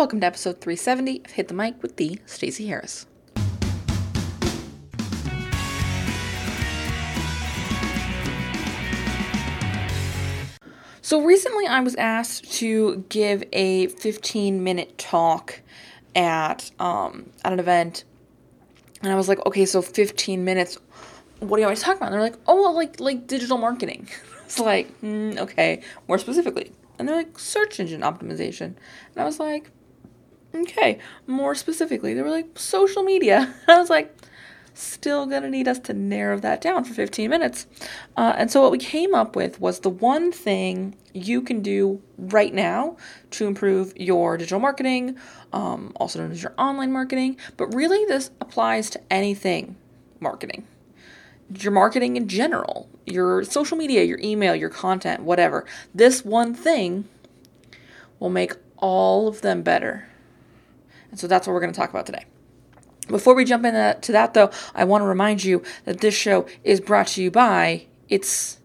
Welcome to episode 370 of Hit the Mic with the Stacey Harris. So recently I was asked to give a 15 minute talk at um, at an event and I was like, okay, so 15 minutes, what do you to talk about? And they're like, oh, well, like like digital marketing. it's like, mm, okay, more specifically. And they're like, search engine optimization. And I was like, okay, more specifically. They were like, social media. I was like, still gonna need us to narrow that down for 15 minutes. Uh, and so what we came up with was the one thing you can do right now to improve your digital marketing, um, also known as your online marketing. But really, this applies to anything marketing your marketing in general, your social media, your email, your content, whatever. This one thing will make all of them better. And so that's what we're going to talk about today. Before we jump into that, though, I want to remind you that this show is brought to you by it's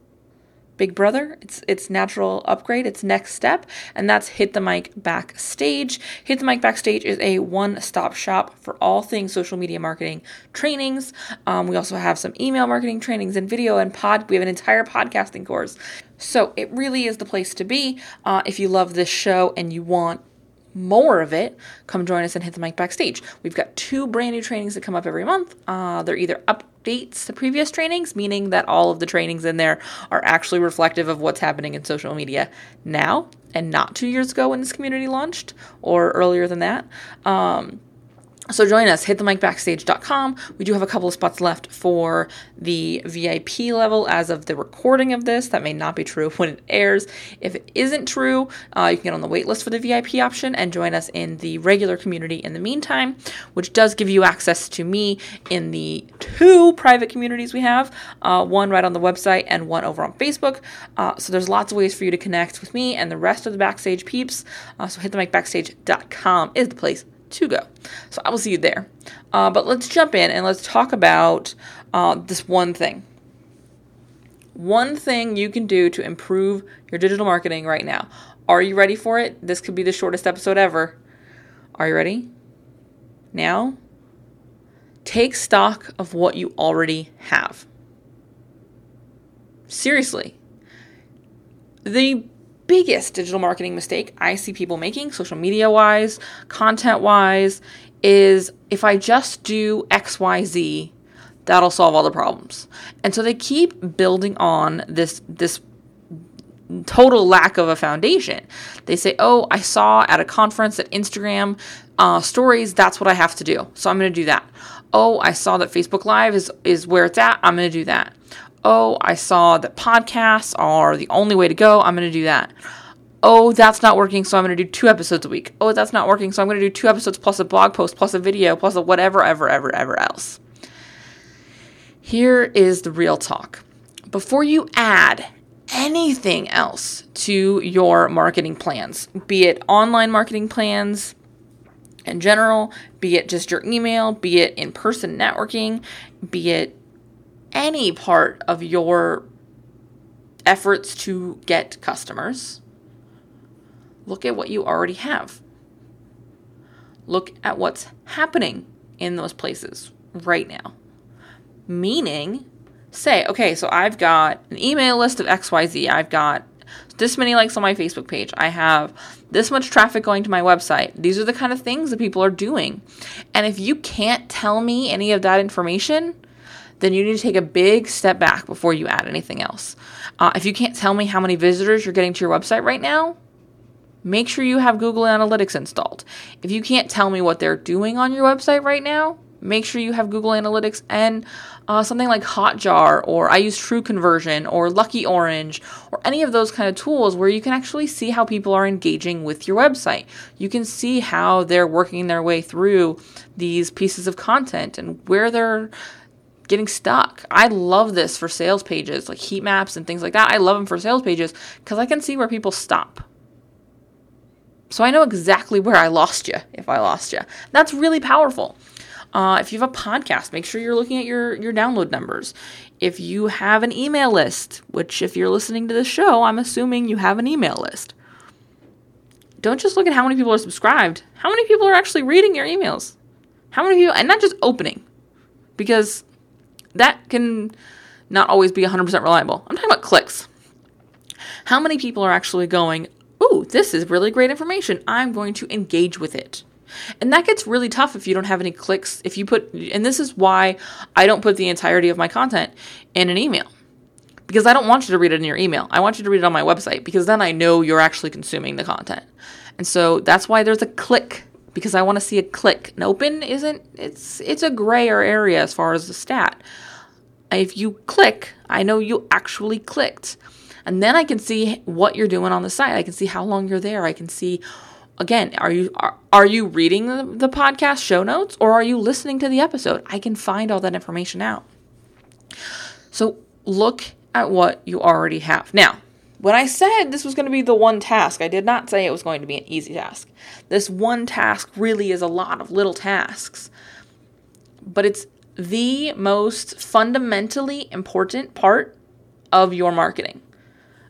Big Brother. It's it's natural upgrade. It's next step, and that's Hit the Mic Backstage. Hit the Mic Backstage is a one-stop shop for all things social media marketing trainings. Um, we also have some email marketing trainings and video and pod. We have an entire podcasting course. So it really is the place to be uh, if you love this show and you want more of it, come join us and hit the mic backstage. We've got two brand new trainings that come up every month. Uh, they're either updates to previous trainings, meaning that all of the trainings in there are actually reflective of what's happening in social media now and not two years ago when this community launched or earlier than that. Um, so join us, hitthemicbackstage.com. We do have a couple of spots left for the VIP level as of the recording of this. That may not be true when it airs. If it isn't true, uh, you can get on the waitlist for the VIP option and join us in the regular community in the meantime, which does give you access to me in the two private communities we have, uh, one right on the website and one over on Facebook. Uh, so there's lots of ways for you to connect with me and the rest of the backstage peeps. Uh, so hitthemicbackstage.com is the place to go. So I will see you there. Uh, but let's jump in and let's talk about uh, this one thing. One thing you can do to improve your digital marketing right now. Are you ready for it? This could be the shortest episode ever. Are you ready? Now, take stock of what you already have. Seriously. The biggest digital marketing mistake I see people making, social media wise, content wise, is if I just do XYZ, that'll solve all the problems. And so they keep building on this this total lack of a foundation. They say, "Oh, I saw at a conference at Instagram uh, stories. That's what I have to do. So I'm going to do that." Oh, I saw that Facebook Live is is where it's at. I'm going to do that oh, I saw that podcasts are the only way to go. I'm going to do that. Oh, that's not working, so I'm going to do two episodes a week. Oh, that's not working, so I'm going to do two episodes plus a blog post, plus a video, plus a whatever, ever, ever, ever else. Here is the real talk. Before you add anything else to your marketing plans, be it online marketing plans in general, be it just your email, be it in person networking, be it any part of your efforts to get customers, look at what you already have. Look at what's happening in those places right now. Meaning, say, okay, so I've got an email list of XYZ. I've got this many likes on my Facebook page. I have this much traffic going to my website. These are the kind of things that people are doing. And if you can't tell me any of that information, then you need to take a big step back before you add anything else. Uh, if you can't tell me how many visitors you're getting to your website right now, make sure you have Google Analytics installed. If you can't tell me what they're doing on your website right now, make sure you have Google Analytics and uh, something like Hotjar or I use TruConversion or Lucky Orange or any of those kind of tools where you can actually see how people are engaging with your website. You can see how they're working their way through these pieces of content and where they're getting stuck. I love this for sales pages, like heat maps and things like that. I love them for sales pages because I can see where people stop. So I know exactly where I lost you if I lost you. That's really powerful. Uh, if you have a podcast, make sure you're looking at your, your download numbers. If you have an email list, which if you're listening to the show, I'm assuming you have an email list. don't just look at how many people are subscribed. How many people are actually reading your emails? How many people, and not just opening, because that can not always be 100% reliable. I'm talking about clicks. How many people are actually going, ooh, this is really great information. I'm going to engage with it. And that gets really tough if you don't have any clicks. If you put, and this is why I don't put the entirety of my content in an email because I don't want you to read it in your email. I want you to read it on my website because then I know you're actually consuming the content. And so that's why there's a click because I want to see a click. An open isn't it's it's a grayer area as far as the stat. If you click, I know you actually clicked. And then I can see what you're doing on the site. I can see how long you're there. I can see again, are you are, are you reading the, the podcast show notes or are you listening to the episode? I can find all that information out. So look at what you already have. Now, when I said this was going to be the one task, I did not say it was going to be an easy task. This one task really is a lot of little tasks, but it's the most fundamentally important part of your marketing.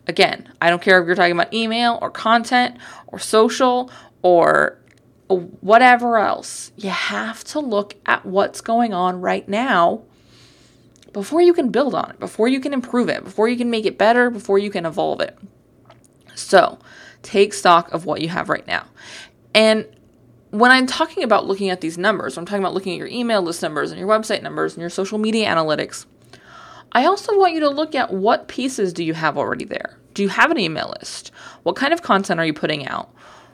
Again, I don't care if you're talking about email or content or social or whatever else. You have to look at what's going on right now before you can build on it, before you can improve it, before you can make it better, before you can evolve it. So, take stock of what you have right now. And when I'm talking about looking at these numbers, I'm talking about looking at your email list numbers and your website numbers and your social media analytics. I also want you to look at what pieces do you have already there? Do you have an email list? What kind of content are you putting out?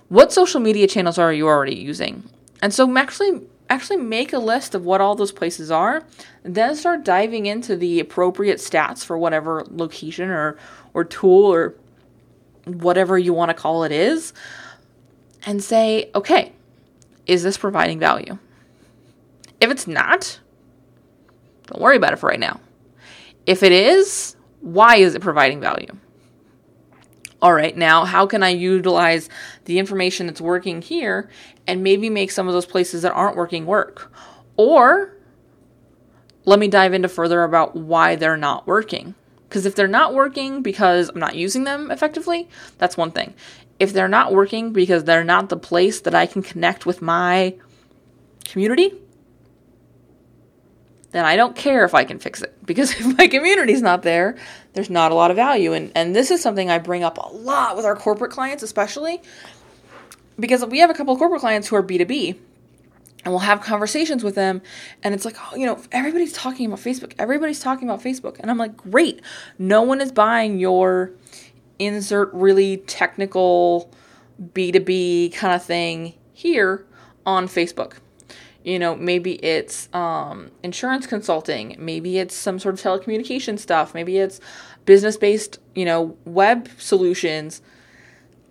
What social media channels are you already using? And so actually actually make a list of what all those places are, then start diving into the appropriate stats for whatever location or or tool or whatever you want to call it is and say, "Okay, is this providing value?" If it's not, don't worry about it for right now. If it is, why is it providing value? All right, now how can I utilize the information that's working here and maybe make some of those places that aren't working work? Or let me dive into further about why they're not working. Because if they're not working because I'm not using them effectively, that's one thing. If they're not working because they're not the place that I can connect with my community, then I don't care if I can fix it. Because if my community's not there, there's not a lot of value. And and this is something I bring up a lot with our corporate clients, especially because we have a couple of corporate clients who are B2B and we'll have conversations with them and it's like oh, you know everybody's talking about facebook. Everybody's talking about facebook. And i'm like great. No one is buying your insert really technical b2b kind of thing here on facebook you know maybe it's um, insurance consulting maybe it's some sort of telecommunication stuff maybe it's business based you know web solutions.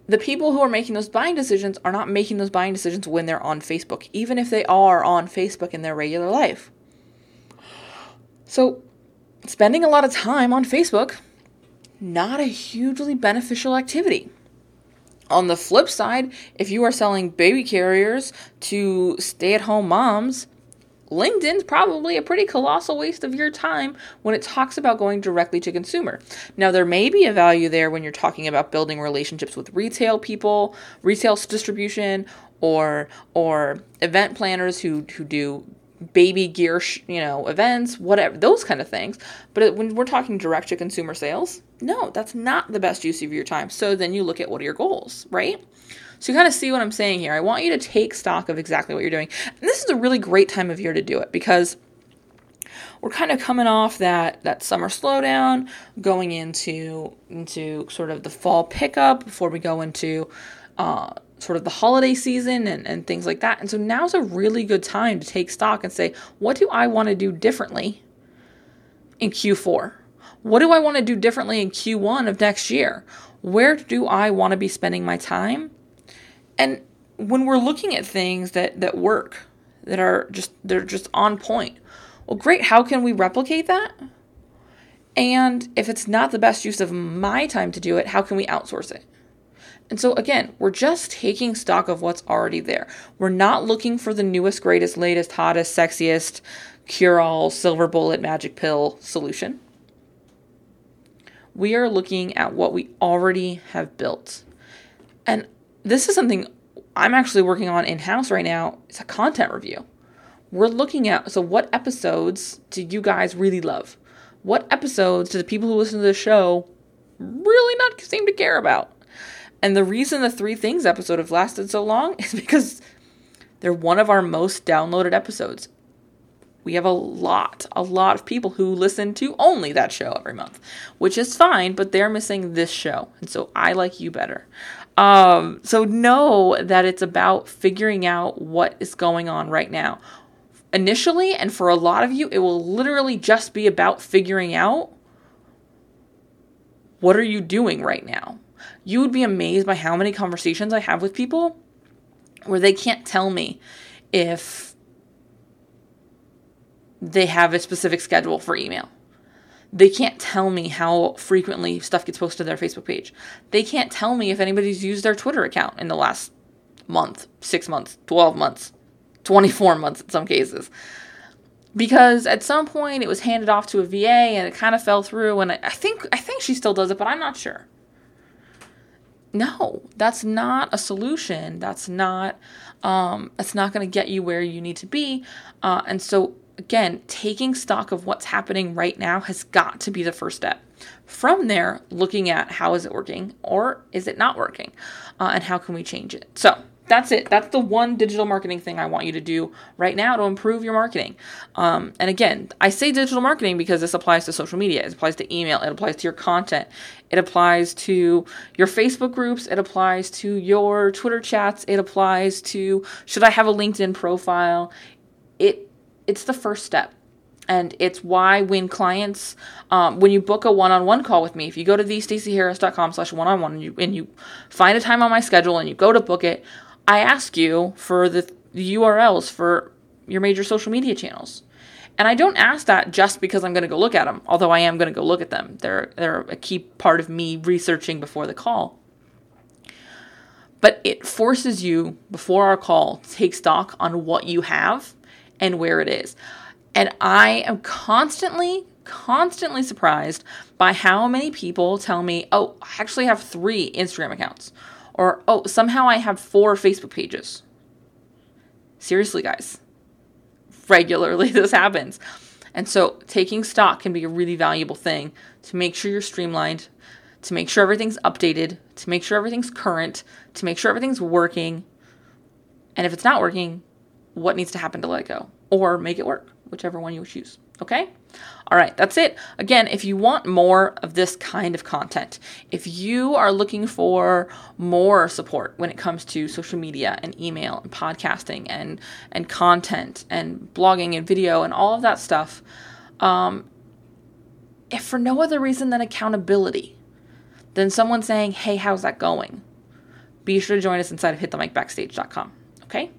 The people who are making those buying decisions are not making those buying decisions when they're on facebook even if they are on facebook in their regular life. So spending a lot of time on facebook not a hugely beneficial activity on the flip side, if you are selling baby carriers to stay at home moms, LinkedIn's probably a pretty colossal waste of your time when it talks about going directly to consumer. Now, there may be a value there when you're talking about building relationships with retail people, retail distribution, or or event planners who who do baby gear, you know, events, whatever, those kind of things. But when we're talking direct to consumer sales, no, that's not the best use of your time. So then you look at what are your goals, right? So you kind of see what I'm saying here. I want you to take stock of exactly what you're doing. And this is a really great time of year to do it because we're kind of coming off that that summer slowdown, going into into sort of the fall pickup before we go into uh, sort of the holiday season and, and things like that. And so now's a really good time to take stock and say, what do I want to do differently in Q4? What do I want to do differently in Q1 of next year? Where do I want to be spending my time? And when we're looking at things that, that work, that are just they're just on point. Well, great, how can we replicate that? And if it's not the best use of my time to do it, how can we outsource it? And so, again, we're just taking stock of what's already there. We're not looking for the newest, greatest, latest, hottest, sexiest, cure all, silver bullet, magic pill solution. We are looking at what we already have built. And this is something I'm actually working on in house right now. It's a content review. We're looking at so what episodes do you guys really love? What episodes do the people who listen to the show really not seem to care about? And the reason the Three Things episode have lasted so long is because they're one of our most downloaded episodes. We have a lot, a lot of people who listen to only that show every month, which is fine, but they're missing this show. And so I like you better. Um, so know that it's about figuring out what is going on right now. Initially, and for a lot of you, it will literally just be about figuring out what are you doing right now. You would be amazed by how many conversations I have with people where they can't tell me if they have a specific schedule for email. They can't tell me how frequently stuff gets posted to their Facebook page. They can't tell me if anybody's used their Twitter account in the last month, six months, 12 months, 24 months in some cases. Because at some point it was handed off to a VA and it kind of fell through and I think I think she still does it, but I'm not sure. No, that's not a solution. That's not um, that's not going to get you where you need to be. Uh, and so again, taking stock of what's happening right now has got to be the first step. From there, looking at how is it working or is it not working, uh, and how can we change it. So that's it. That's the one digital marketing thing I want you to do right now to improve your marketing. Um, and again, I say digital marketing because this applies to social media, it applies to email, it applies to your content, it applies to your Facebook groups, it applies to your Twitter chats, it applies to should I have a LinkedIn profile? It it's the first step and it's why when clients um, when you book a one-on-one call with me if you go to thestaceyharris.com slash one-on-one and you, and you find a time on my schedule and you go to book it i ask you for the, the urls for your major social media channels and i don't ask that just because i'm going to go look at them although i am going to go look at them they're, they're a key part of me researching before the call but it forces you before our call to take stock on what you have and where it is. And I am constantly, constantly surprised by how many people tell me, oh, I actually have three Instagram accounts. Or, oh, somehow I have four Facebook pages. Seriously, guys. Regularly, this happens. And so, taking stock can be a really valuable thing to make sure you're streamlined, to make sure everything's updated, to make sure everything's current, to make sure everything's working. And if it's not working, what needs to happen to let go or make it work, whichever one you choose. Okay? All right, that's it. Again, if you want more of this kind of content, if you are looking for more support when it comes to social media and email and podcasting and and content and blogging and video and all of that stuff, um, if for no other reason than accountability, then someone saying, "Hey, how's that going?" Be sure to join us inside of hitthemicbackstage.com. Okay?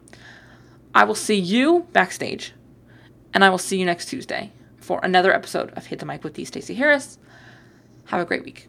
I will see you backstage, and I will see you next Tuesday for another episode of Hit the Mic with the Stacey Harris. Have a great week.